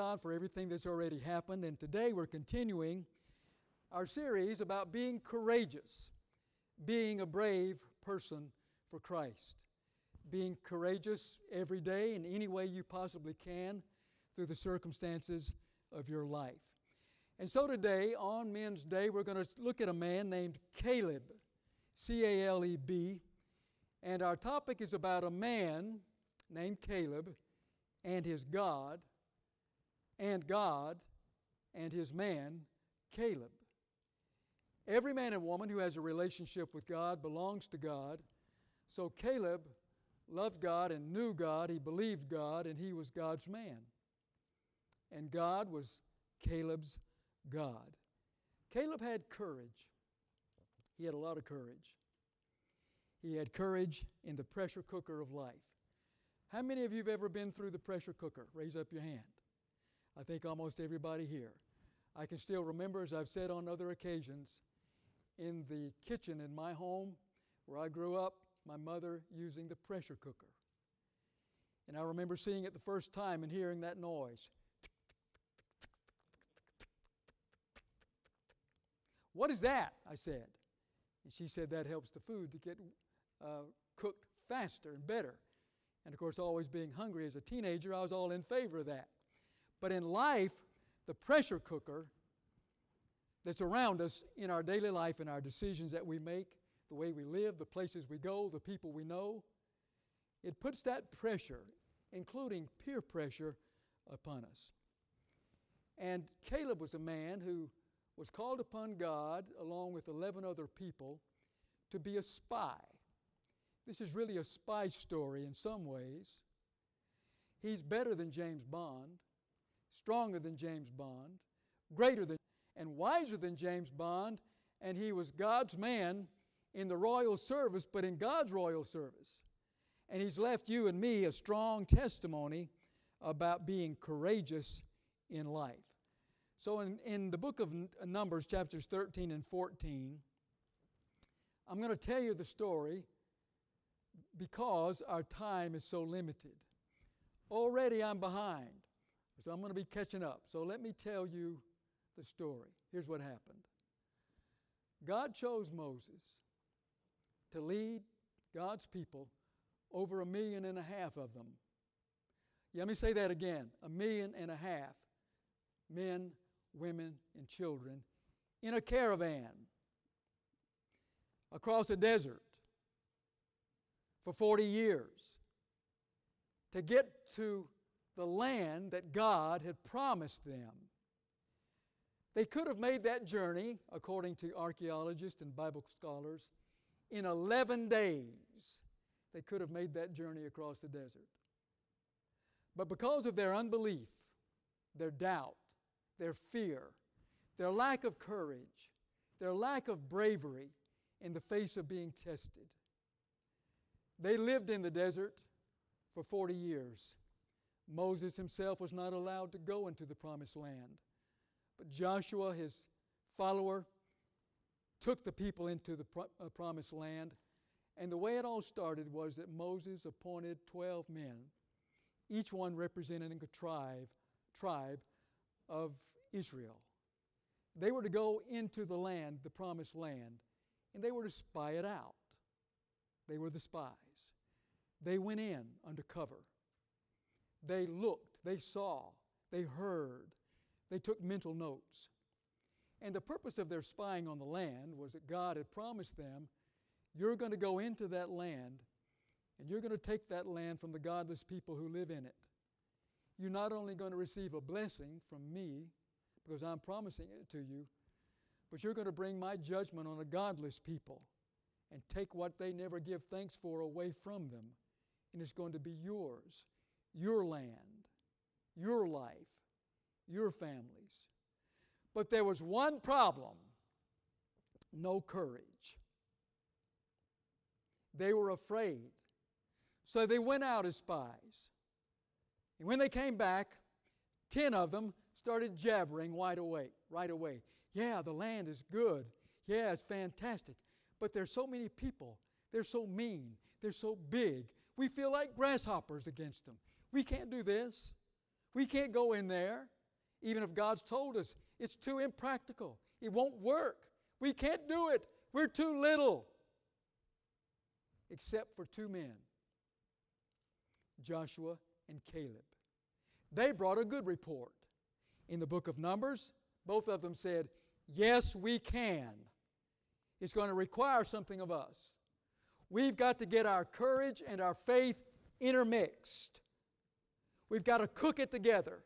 God for everything that's already happened. And today we're continuing our series about being courageous, being a brave person for Christ, being courageous every day in any way you possibly can through the circumstances of your life. And so today, on Men's Day, we're going to look at a man named Caleb, C A L E B. And our topic is about a man named Caleb and his God, and God and his man, Caleb. Every man and woman who has a relationship with God belongs to God. So Caleb loved God and knew God, he believed God, and he was God's man. And God was Caleb's God. Caleb had courage. He had a lot of courage. He had courage in the pressure cooker of life. How many of you have ever been through the pressure cooker? Raise up your hand. I think almost everybody here. I can still remember, as I've said on other occasions, in the kitchen in my home where I grew up, my mother using the pressure cooker. And I remember seeing it the first time and hearing that noise. What is that? I said. And she said that helps the food to get uh, cooked faster and better. And of course, always being hungry as a teenager, I was all in favor of that. But in life, the pressure cooker that's around us in our daily life and our decisions that we make, the way we live, the places we go, the people we know, it puts that pressure, including peer pressure, upon us. And Caleb was a man who was called upon God, along with 11 other people, to be a spy this is really a spy story in some ways. He's better than James Bond, stronger than James Bond, greater than and wiser than James Bond, and he was God's man in the royal service, but in God's royal service. And he's left you and me a strong testimony about being courageous in life. So, in, in the book of Numbers, chapters 13 and 14, I'm going to tell you the story because our time is so limited. Already I'm behind, so I'm going to be catching up. So let me tell you the story. Here's what happened God chose Moses to lead God's people, over a million and a half of them. Yeah, let me say that again a million and a half men, women, and children in a caravan across a desert for 40 years to get to the land that God had promised them. They could have made that journey, according to archaeologists and Bible scholars, in 11 days. They could have made that journey across the desert. But because of their unbelief, their doubt, their fear, their lack of courage, their lack of bravery in the face of being tested, they lived in the desert for 40 years. Moses himself was not allowed to go into the promised land. But Joshua, his follower, took the people into the uh, promised land. And the way it all started was that Moses appointed 12 men, each one representing a tribe, tribe of Israel. They were to go into the land, the promised land, and they were to spy it out. They were the spies. They went in under cover. They looked, they saw, they heard, they took mental notes. And the purpose of their spying on the land was that God had promised them, You're going to go into that land and you're going to take that land from the godless people who live in it. You're not only going to receive a blessing from me, because I'm promising it to you, but you're going to bring my judgment on a godless people and take what they never give thanks for away from them. And it's going to be yours, your land, your life, your families. But there was one problem no courage. They were afraid. So they went out as spies. And when they came back, 10 of them started jabbering right away, right away. Yeah, the land is good. Yeah, it's fantastic. But there's so many people. They're so mean. They're so big. We feel like grasshoppers against them. We can't do this. We can't go in there, even if God's told us. It's too impractical. It won't work. We can't do it. We're too little. Except for two men Joshua and Caleb. They brought a good report. In the book of Numbers, both of them said, Yes, we can. It's going to require something of us. We've got to get our courage and our faith intermixed. We've got to cook it together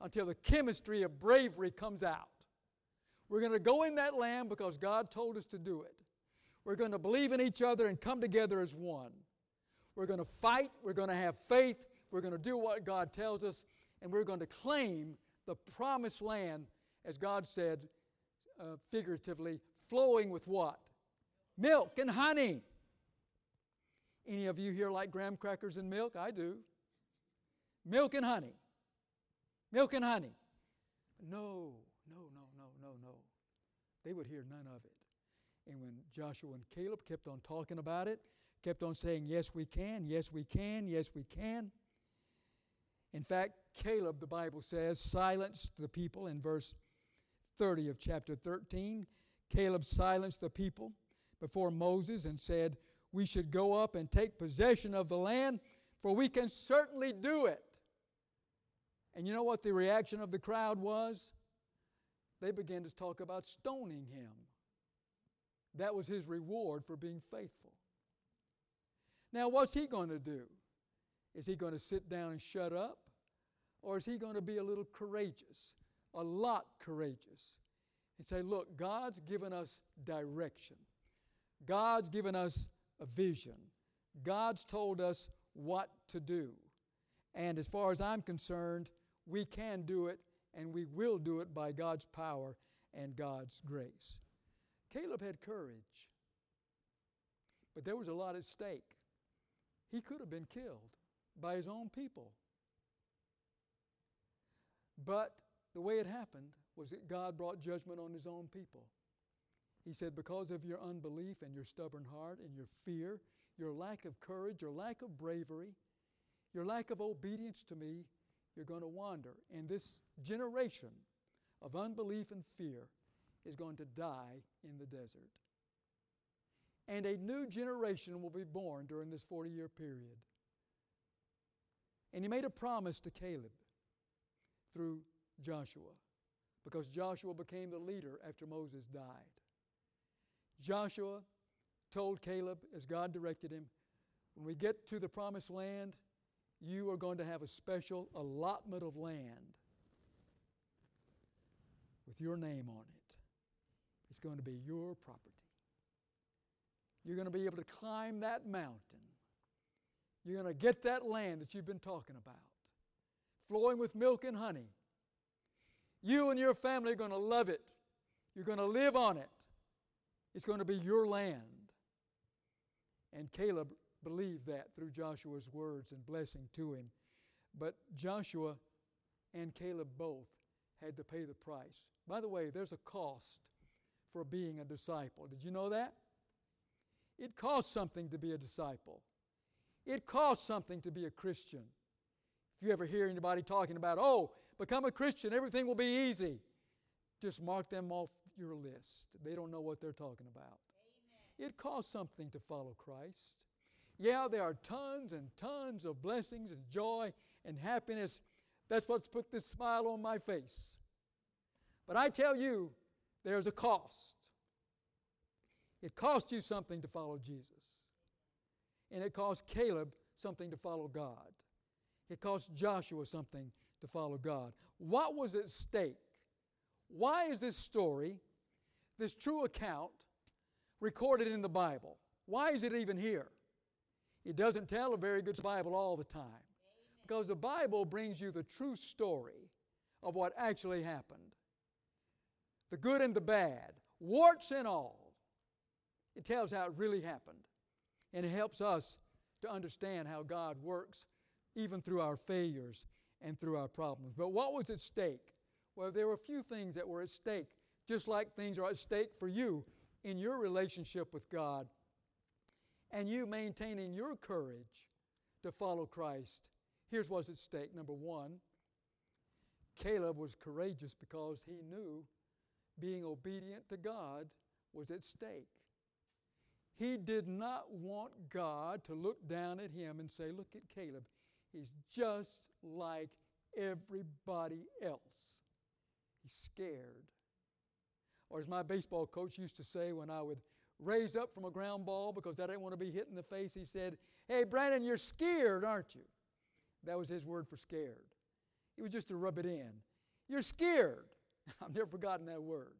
until the chemistry of bravery comes out. We're going to go in that land because God told us to do it. We're going to believe in each other and come together as one. We're going to fight. We're going to have faith. We're going to do what God tells us. And we're going to claim the promised land, as God said uh, figuratively, flowing with what? Milk and honey. Any of you here like graham crackers and milk? I do. Milk and honey. Milk and honey. No, no, no, no, no, no. They would hear none of it. And when Joshua and Caleb kept on talking about it, kept on saying, Yes, we can, yes, we can, yes, we can. In fact, Caleb, the Bible says, silenced the people in verse 30 of chapter 13. Caleb silenced the people before Moses and said, We should go up and take possession of the land, for we can certainly do it. And you know what the reaction of the crowd was? They began to talk about stoning him. That was his reward for being faithful. Now, what's he going to do? Is he going to sit down and shut up? Or is he going to be a little courageous, a lot courageous, and say, Look, God's given us direction, God's given us a vision, God's told us what to do. And as far as I'm concerned, we can do it and we will do it by God's power and God's grace. Caleb had courage, but there was a lot at stake. He could have been killed by his own people. But the way it happened was that God brought judgment on his own people. He said, Because of your unbelief and your stubborn heart and your fear, your lack of courage, your lack of bravery, your lack of obedience to me, you're going to wander. And this generation of unbelief and fear is going to die in the desert. And a new generation will be born during this 40 year period. And he made a promise to Caleb through Joshua because Joshua became the leader after Moses died. Joshua told Caleb, as God directed him, when we get to the promised land, you are going to have a special allotment of land with your name on it. It's going to be your property. You're going to be able to climb that mountain. You're going to get that land that you've been talking about, flowing with milk and honey. You and your family are going to love it. You're going to live on it. It's going to be your land. And Caleb believed that through Joshua's words and blessing to him. But Joshua and Caleb both had to pay the price. By the way, there's a cost for being a disciple. Did you know that? It costs something to be a disciple. It costs something to be a Christian. If you ever hear anybody talking about, oh, become a Christian, everything will be easy, just mark them off your list. They don't know what they're talking about. Amen. It costs something to follow Christ. Yeah, there are tons and tons of blessings and joy and happiness. That's what's put this smile on my face. But I tell you, there's a cost. It cost you something to follow Jesus. And it cost Caleb something to follow God. It cost Joshua something to follow God. What was at stake? Why is this story, this true account, recorded in the Bible? Why is it even here? It doesn't tell a very good Bible all the time. Because the Bible brings you the true story of what actually happened the good and the bad, warts and all. It tells how it really happened. And it helps us to understand how God works even through our failures and through our problems. But what was at stake? Well, there were a few things that were at stake, just like things are at stake for you in your relationship with God and you maintaining your courage to follow Christ. Here's what's at stake. Number one, Caleb was courageous because he knew being obedient to God was at stake. He did not want God to look down at him and say, Look at Caleb. He's just like everybody else. He's scared. Or as my baseball coach used to say when I would raise up from a ground ball because I didn't want to be hit in the face, he said, Hey, Brandon, you're scared, aren't you? That was his word for scared. It was just to rub it in. You're scared. I've never forgotten that word.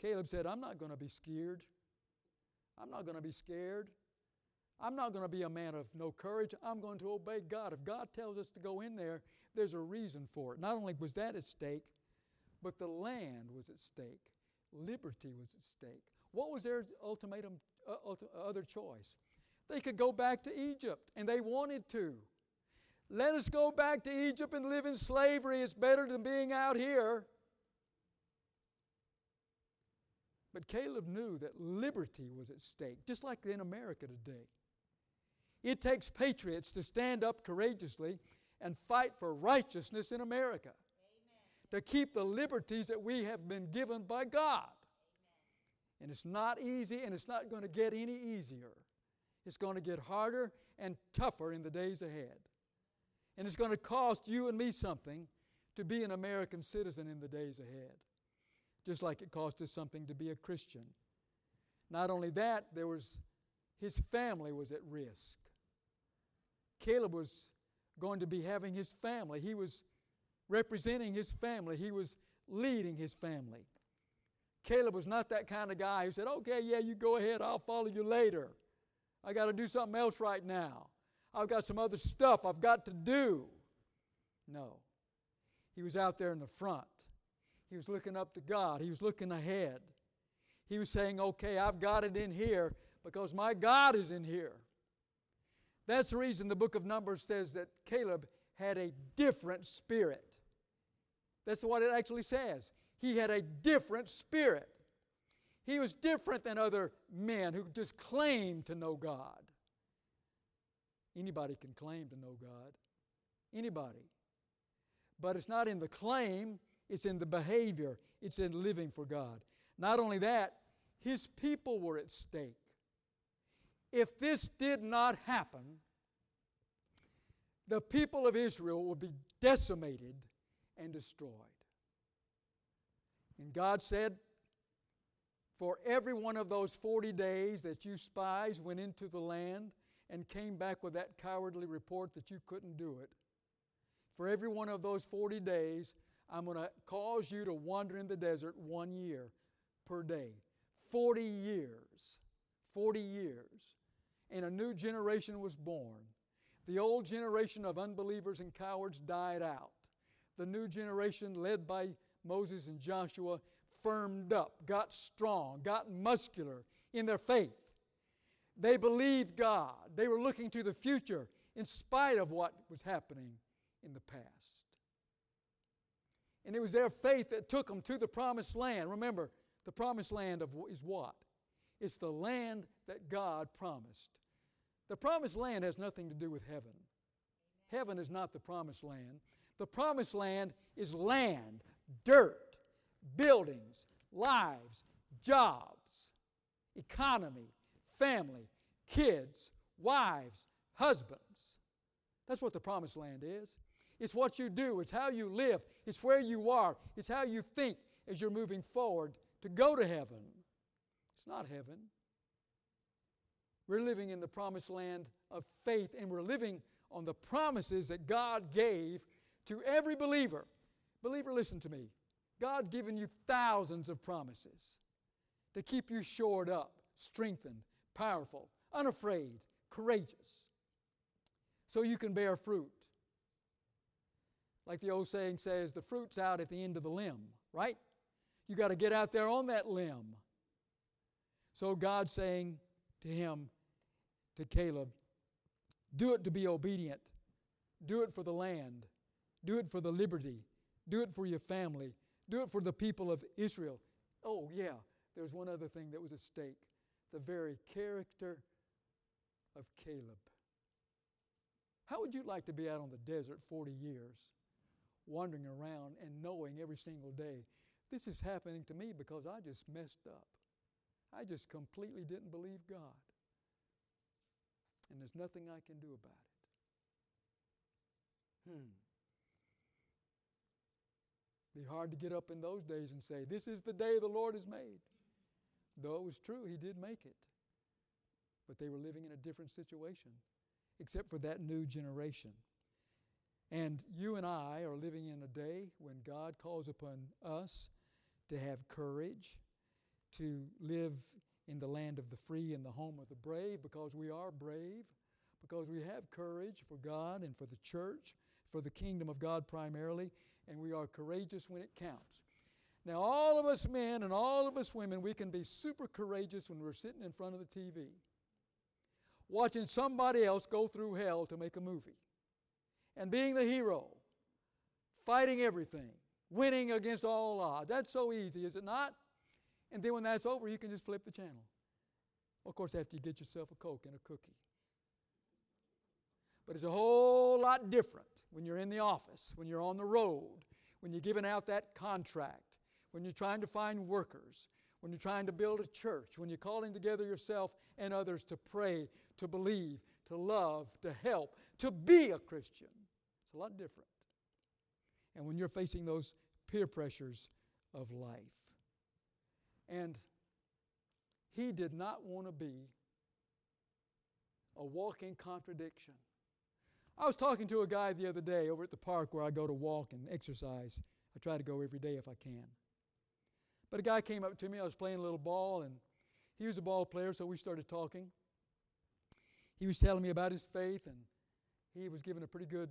Caleb said, I'm not going to be scared. I'm not going to be scared. I'm not going to be a man of no courage. I'm going to obey God. If God tells us to go in there, there's a reason for it. Not only was that at stake, but the land was at stake. Liberty was at stake. What was their ultimatum, uh, other choice? They could go back to Egypt, and they wanted to. Let us go back to Egypt and live in slavery. It's better than being out here. But Caleb knew that liberty was at stake, just like in America today. It takes patriots to stand up courageously and fight for righteousness in America. To keep the liberties that we have been given by God. And it's not easy, and it's not going to get any easier. It's going to get harder and tougher in the days ahead. And it's going to cost you and me something to be an American citizen in the days ahead, just like it cost us something to be a Christian. Not only that, there was his family was at risk. Caleb was going to be having his family. He was representing his family. He was leading his family. Caleb was not that kind of guy who said, Okay, yeah, you go ahead, I'll follow you later. I got to do something else right now. I've got some other stuff I've got to do. No. He was out there in the front. He was looking up to God. He was looking ahead. He was saying, Okay, I've got it in here because my God is in here. That's the reason the book of Numbers says that Caleb had a different spirit. That's what it actually says. He had a different spirit. He was different than other men who just claimed to know God. Anybody can claim to know God. Anybody. But it's not in the claim, it's in the behavior, it's in living for God. Not only that, his people were at stake. If this did not happen, the people of Israel would be decimated and destroyed. And God said, For every one of those 40 days that you spies went into the land, and came back with that cowardly report that you couldn't do it. For every one of those 40 days, I'm going to cause you to wander in the desert one year per day. 40 years. 40 years. And a new generation was born. The old generation of unbelievers and cowards died out. The new generation, led by Moses and Joshua, firmed up, got strong, got muscular in their faith. They believed God. They were looking to the future in spite of what was happening in the past. And it was their faith that took them to the promised land. Remember, the promised land of, is what? It's the land that God promised. The promised land has nothing to do with heaven. Heaven is not the promised land. The promised land is land, dirt, buildings, lives, jobs, economy, family, kids, wives, husbands. That's what the promised land is. It's what you do, it's how you live, it's where you are, it's how you think as you're moving forward to go to heaven. It's not heaven. We're living in the promised land of faith, and we're living on the promises that God gave to every believer. Believer, listen to me. God's given you thousands of promises to keep you shored up, strengthened, powerful, unafraid, courageous, so you can bear fruit. Like the old saying says, the fruit's out at the end of the limb, right? You got to get out there on that limb. So God's saying to him, to Caleb, do it to be obedient. Do it for the land. Do it for the liberty. Do it for your family. Do it for the people of Israel. Oh, yeah, there's one other thing that was at stake the very character of Caleb. How would you like to be out on the desert 40 years, wandering around and knowing every single day, this is happening to me because I just messed up? I just completely didn't believe God. And there's nothing I can do about it. Hmm. Be hard to get up in those days and say, This is the day the Lord has made. Though it was true, He did make it. But they were living in a different situation, except for that new generation. And you and I are living in a day when God calls upon us to have courage, to live in the land of the free and the home of the brave because we are brave, because we have courage for God and for the church, for the kingdom of God primarily, and we are courageous when it counts. Now, all of us men and all of us women, we can be super courageous when we're sitting in front of the TV, watching somebody else go through hell to make a movie, and being the hero, fighting everything, winning against all odds. That's so easy, is it not? And then when that's over, you can just flip the channel. Of course, after you get yourself a Coke and a cookie. But it's a whole lot different when you're in the office, when you're on the road, when you're giving out that contract, when you're trying to find workers, when you're trying to build a church, when you're calling together yourself and others to pray, to believe, to love, to help, to be a Christian. It's a lot different. And when you're facing those peer pressures of life. And he did not want to be a walking contradiction. I was talking to a guy the other day over at the park where I go to walk and exercise. I try to go every day if I can. But a guy came up to me. I was playing a little ball, and he was a ball player, so we started talking. He was telling me about his faith, and he was giving a pretty good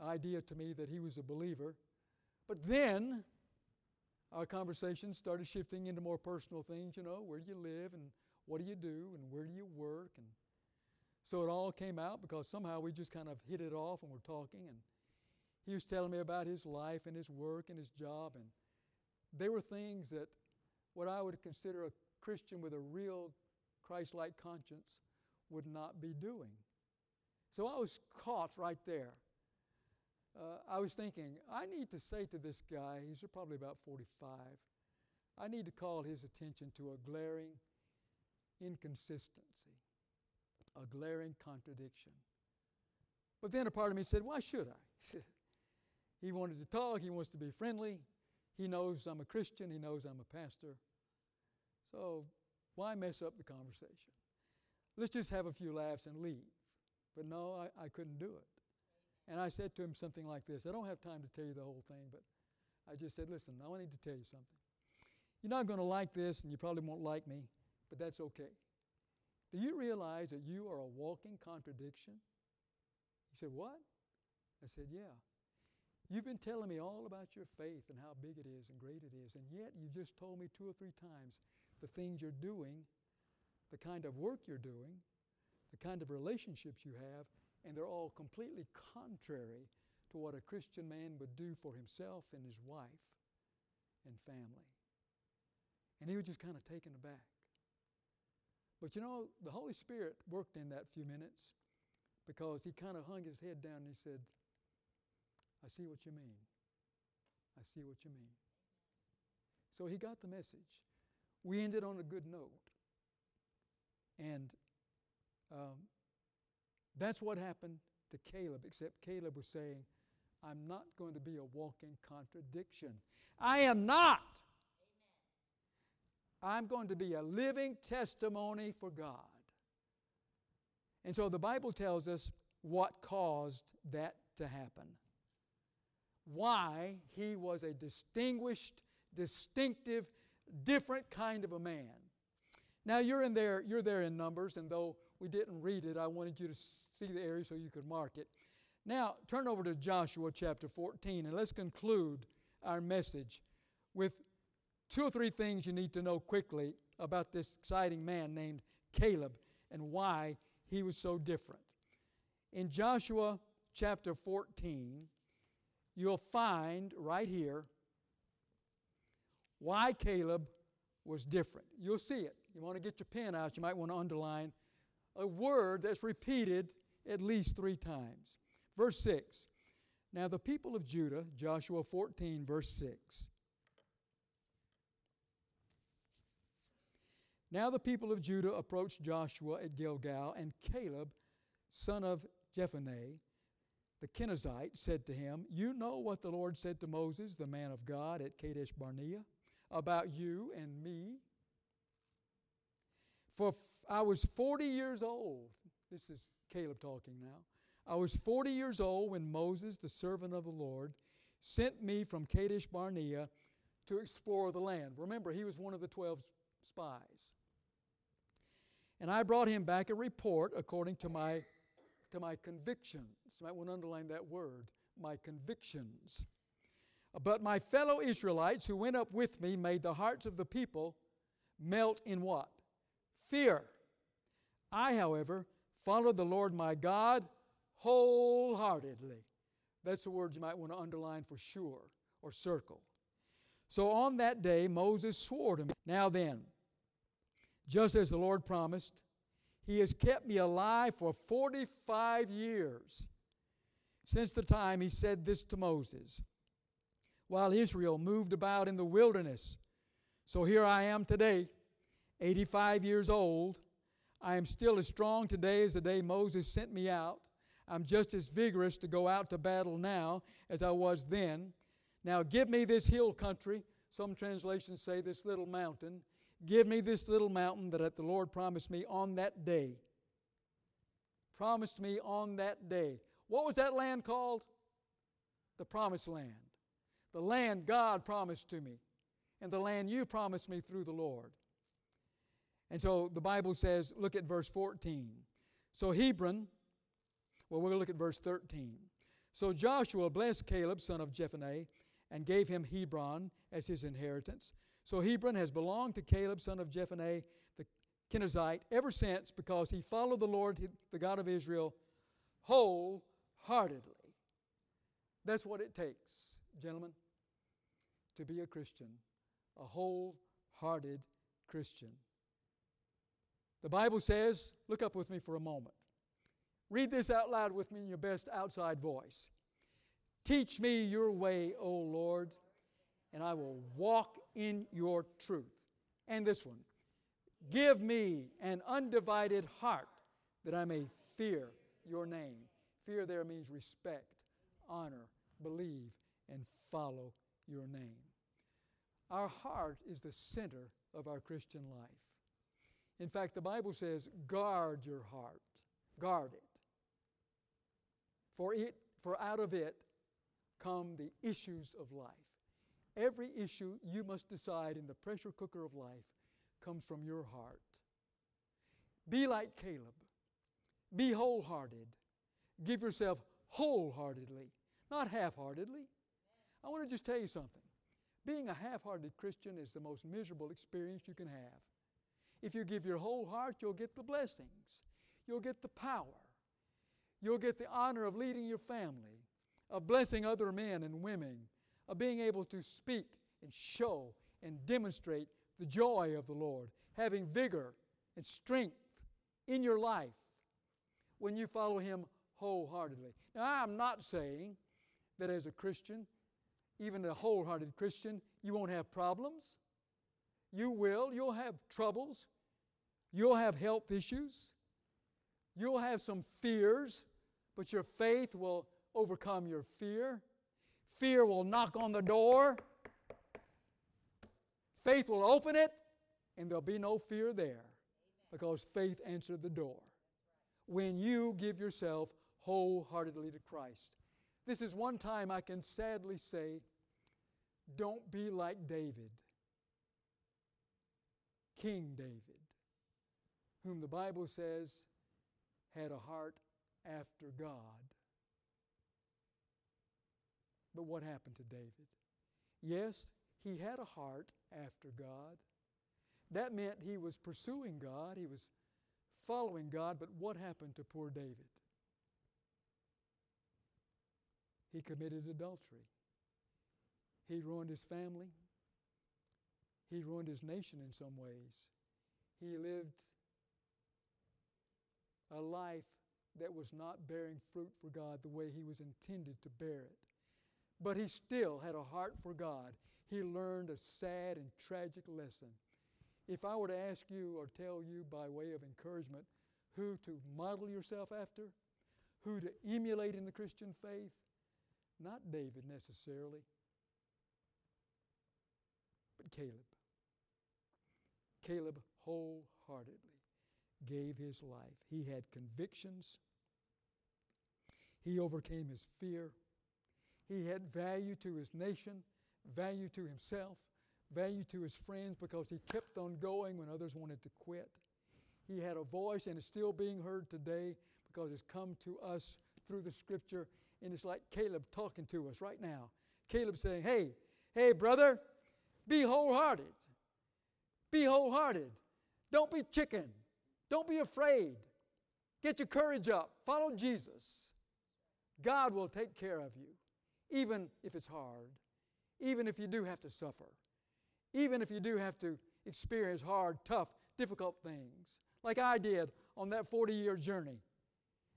idea to me that he was a believer. But then our conversation started shifting into more personal things, you know, where do you live and what do you do and where do you work and so it all came out because somehow we just kind of hit it off and we're talking. And he was telling me about his life and his work and his job. And they were things that what I would consider a Christian with a real Christ like conscience would not be doing. So I was caught right there. Uh, I was thinking, I need to say to this guy, he's probably about 45, I need to call his attention to a glaring inconsistency a glaring contradiction. But then a part of me said, Why should I? he wanted to talk, he wants to be friendly, he knows I'm a Christian, he knows I'm a pastor. So why mess up the conversation? Let's just have a few laughs and leave. But no, I, I couldn't do it. And I said to him something like this I don't have time to tell you the whole thing, but I just said, Listen, I need to tell you something. You're not going to like this, and you probably won't like me, but that's okay. Do you realize that you are a walking contradiction? He said, What? I said, Yeah. You've been telling me all about your faith and how big it is and great it is, and yet you just told me two or three times the things you're doing, the kind of work you're doing, the kind of relationships you have, and they're all completely contrary to what a Christian man would do for himself and his wife and family. And he was just kind of taken aback. But you know, the Holy Spirit worked in that few minutes because he kind of hung his head down and he said, I see what you mean. I see what you mean. So he got the message. We ended on a good note. And um, that's what happened to Caleb, except Caleb was saying, I'm not going to be a walking contradiction. I am not. I'm going to be a living testimony for God. And so the Bible tells us what caused that to happen. Why he was a distinguished, distinctive, different kind of a man. Now you're in there, you're there in Numbers, and though we didn't read it, I wanted you to see the area so you could mark it. Now turn over to Joshua chapter 14, and let's conclude our message with two or three things you need to know quickly about this exciting man named Caleb and why he was so different. In Joshua chapter 14, you'll find right here why Caleb was different. You'll see it. You want to get your pen out, you might want to underline a word that's repeated at least three times. Verse 6 Now the people of Judah, Joshua 14, verse 6. Now the people of Judah approached Joshua at Gilgal, and Caleb, son of Jephunneh, the Kenizzite, said to him, You know what the Lord said to Moses, the man of God, at Kadesh Barnea, about you and me? For I was 40 years old. This is Caleb talking now. I was 40 years old when Moses, the servant of the Lord, sent me from Kadesh Barnea to explore the land. Remember, he was one of the 12 spies. And I brought him back a report according to my, to my convictions. You might want to underline that word, my convictions. But my fellow Israelites who went up with me made the hearts of the people melt in what? Fear. I, however, followed the Lord my God wholeheartedly. That's the word you might want to underline for sure or circle. So on that day, Moses swore to me. Now then, just as the Lord promised, He has kept me alive for 45 years since the time He said this to Moses, while Israel moved about in the wilderness. So here I am today, 85 years old. I am still as strong today as the day Moses sent me out. I'm just as vigorous to go out to battle now as I was then. Now give me this hill country. Some translations say this little mountain. Give me this little mountain that the Lord promised me on that day. Promised me on that day. What was that land called? The promised land. The land God promised to me, and the land you promised me through the Lord. And so the Bible says, look at verse 14. So Hebron, well, we're going to look at verse 13. So Joshua blessed Caleb, son of Jephunneh, and gave him Hebron as his inheritance. So Hebron has belonged to Caleb, son of Jephunneh, the Kenizzite, ever since because he followed the Lord, the God of Israel, wholeheartedly. That's what it takes, gentlemen, to be a Christian, a wholehearted Christian. The Bible says, look up with me for a moment. Read this out loud with me in your best outside voice. Teach me your way, O Lord and I will walk in your truth. And this one Give me an undivided heart that I may fear your name. Fear there means respect, honor, believe, and follow your name. Our heart is the center of our Christian life. In fact, the Bible says, guard your heart, guard it. For it for out of it come the issues of life. Every issue you must decide in the pressure cooker of life comes from your heart. Be like Caleb. Be wholehearted. Give yourself wholeheartedly, not half heartedly. I want to just tell you something. Being a half hearted Christian is the most miserable experience you can have. If you give your whole heart, you'll get the blessings, you'll get the power, you'll get the honor of leading your family, of blessing other men and women, of being able to speak and show and demonstrate the joy of the Lord, having vigor and strength in your life when you follow Him wholeheartedly. Now, I'm not saying that as a Christian, even a wholehearted Christian, you won't have problems. You will. You'll have troubles. You'll have health issues. You'll have some fears, but your faith will overcome your fear. Fear will knock on the door. Faith will open it, and there'll be no fear there because faith answered the door. When you give yourself wholeheartedly to Christ. This is one time I can sadly say, don't be like David, King David, whom the Bible says had a heart after God. But what happened to David? Yes, he had a heart after God. That meant he was pursuing God, he was following God, but what happened to poor David? He committed adultery. He ruined his family. He ruined his nation in some ways. He lived a life that was not bearing fruit for God the way he was intended to bear it. But he still had a heart for God. He learned a sad and tragic lesson. If I were to ask you or tell you by way of encouragement who to model yourself after, who to emulate in the Christian faith, not David necessarily, but Caleb. Caleb wholeheartedly gave his life. He had convictions. He overcame his fear. He had value to his nation, value to himself, value to his friends because he kept on going when others wanted to quit. He had a voice and is still being heard today because it's come to us through the scripture. And it's like Caleb talking to us right now. Caleb saying, Hey, hey, brother, be wholehearted. Be wholehearted. Don't be chicken. Don't be afraid. Get your courage up. Follow Jesus. God will take care of you, even if it's hard, even if you do have to suffer, even if you do have to experience hard, tough, difficult things, like I did on that 40 year journey.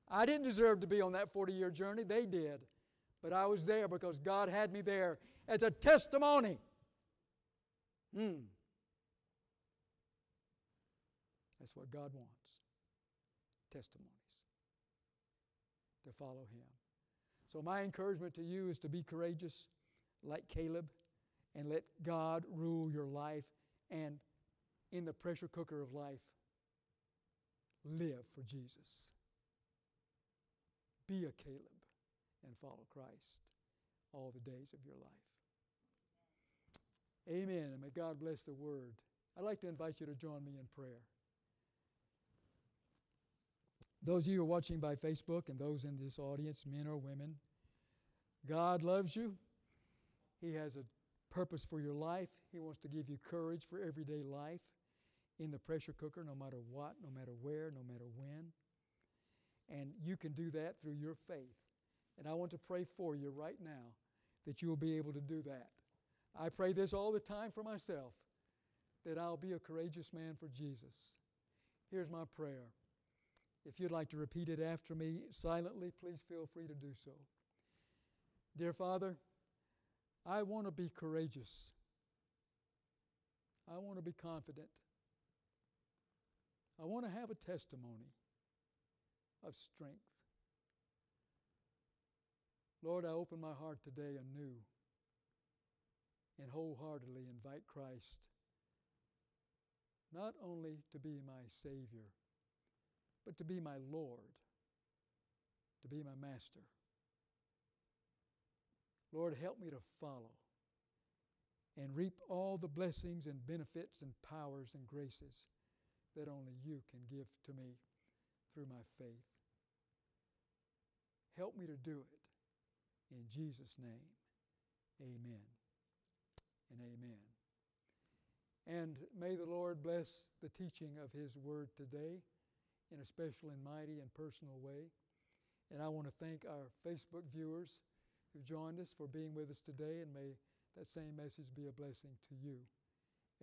I didn't deserve to be on that 40 year journey, they did. But I was there because God had me there as a testimony. Hmm. That's what God wants testimonies to follow Him. So, my encouragement to you is to be courageous like Caleb and let God rule your life and in the pressure cooker of life, live for Jesus. Be a Caleb and follow Christ all the days of your life. Amen. And may God bless the word. I'd like to invite you to join me in prayer. Those of you who are watching by Facebook and those in this audience, men or women, God loves you. He has a purpose for your life. He wants to give you courage for everyday life in the pressure cooker, no matter what, no matter where, no matter when. And you can do that through your faith. And I want to pray for you right now that you will be able to do that. I pray this all the time for myself that I'll be a courageous man for Jesus. Here's my prayer. If you'd like to repeat it after me silently, please feel free to do so. Dear Father, I want to be courageous. I want to be confident. I want to have a testimony of strength. Lord, I open my heart today anew and wholeheartedly invite Christ not only to be my Savior, but to be my Lord, to be my Master. Lord, help me to follow and reap all the blessings and benefits and powers and graces that only you can give to me through my faith. Help me to do it. In Jesus' name, amen and amen. And may the Lord bless the teaching of His Word today in a special and mighty and personal way. And I want to thank our Facebook viewers who've joined us for being with us today, and may that same message be a blessing to you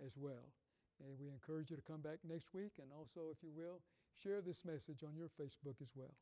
as well. And we encourage you to come back next week, and also, if you will, share this message on your Facebook as well.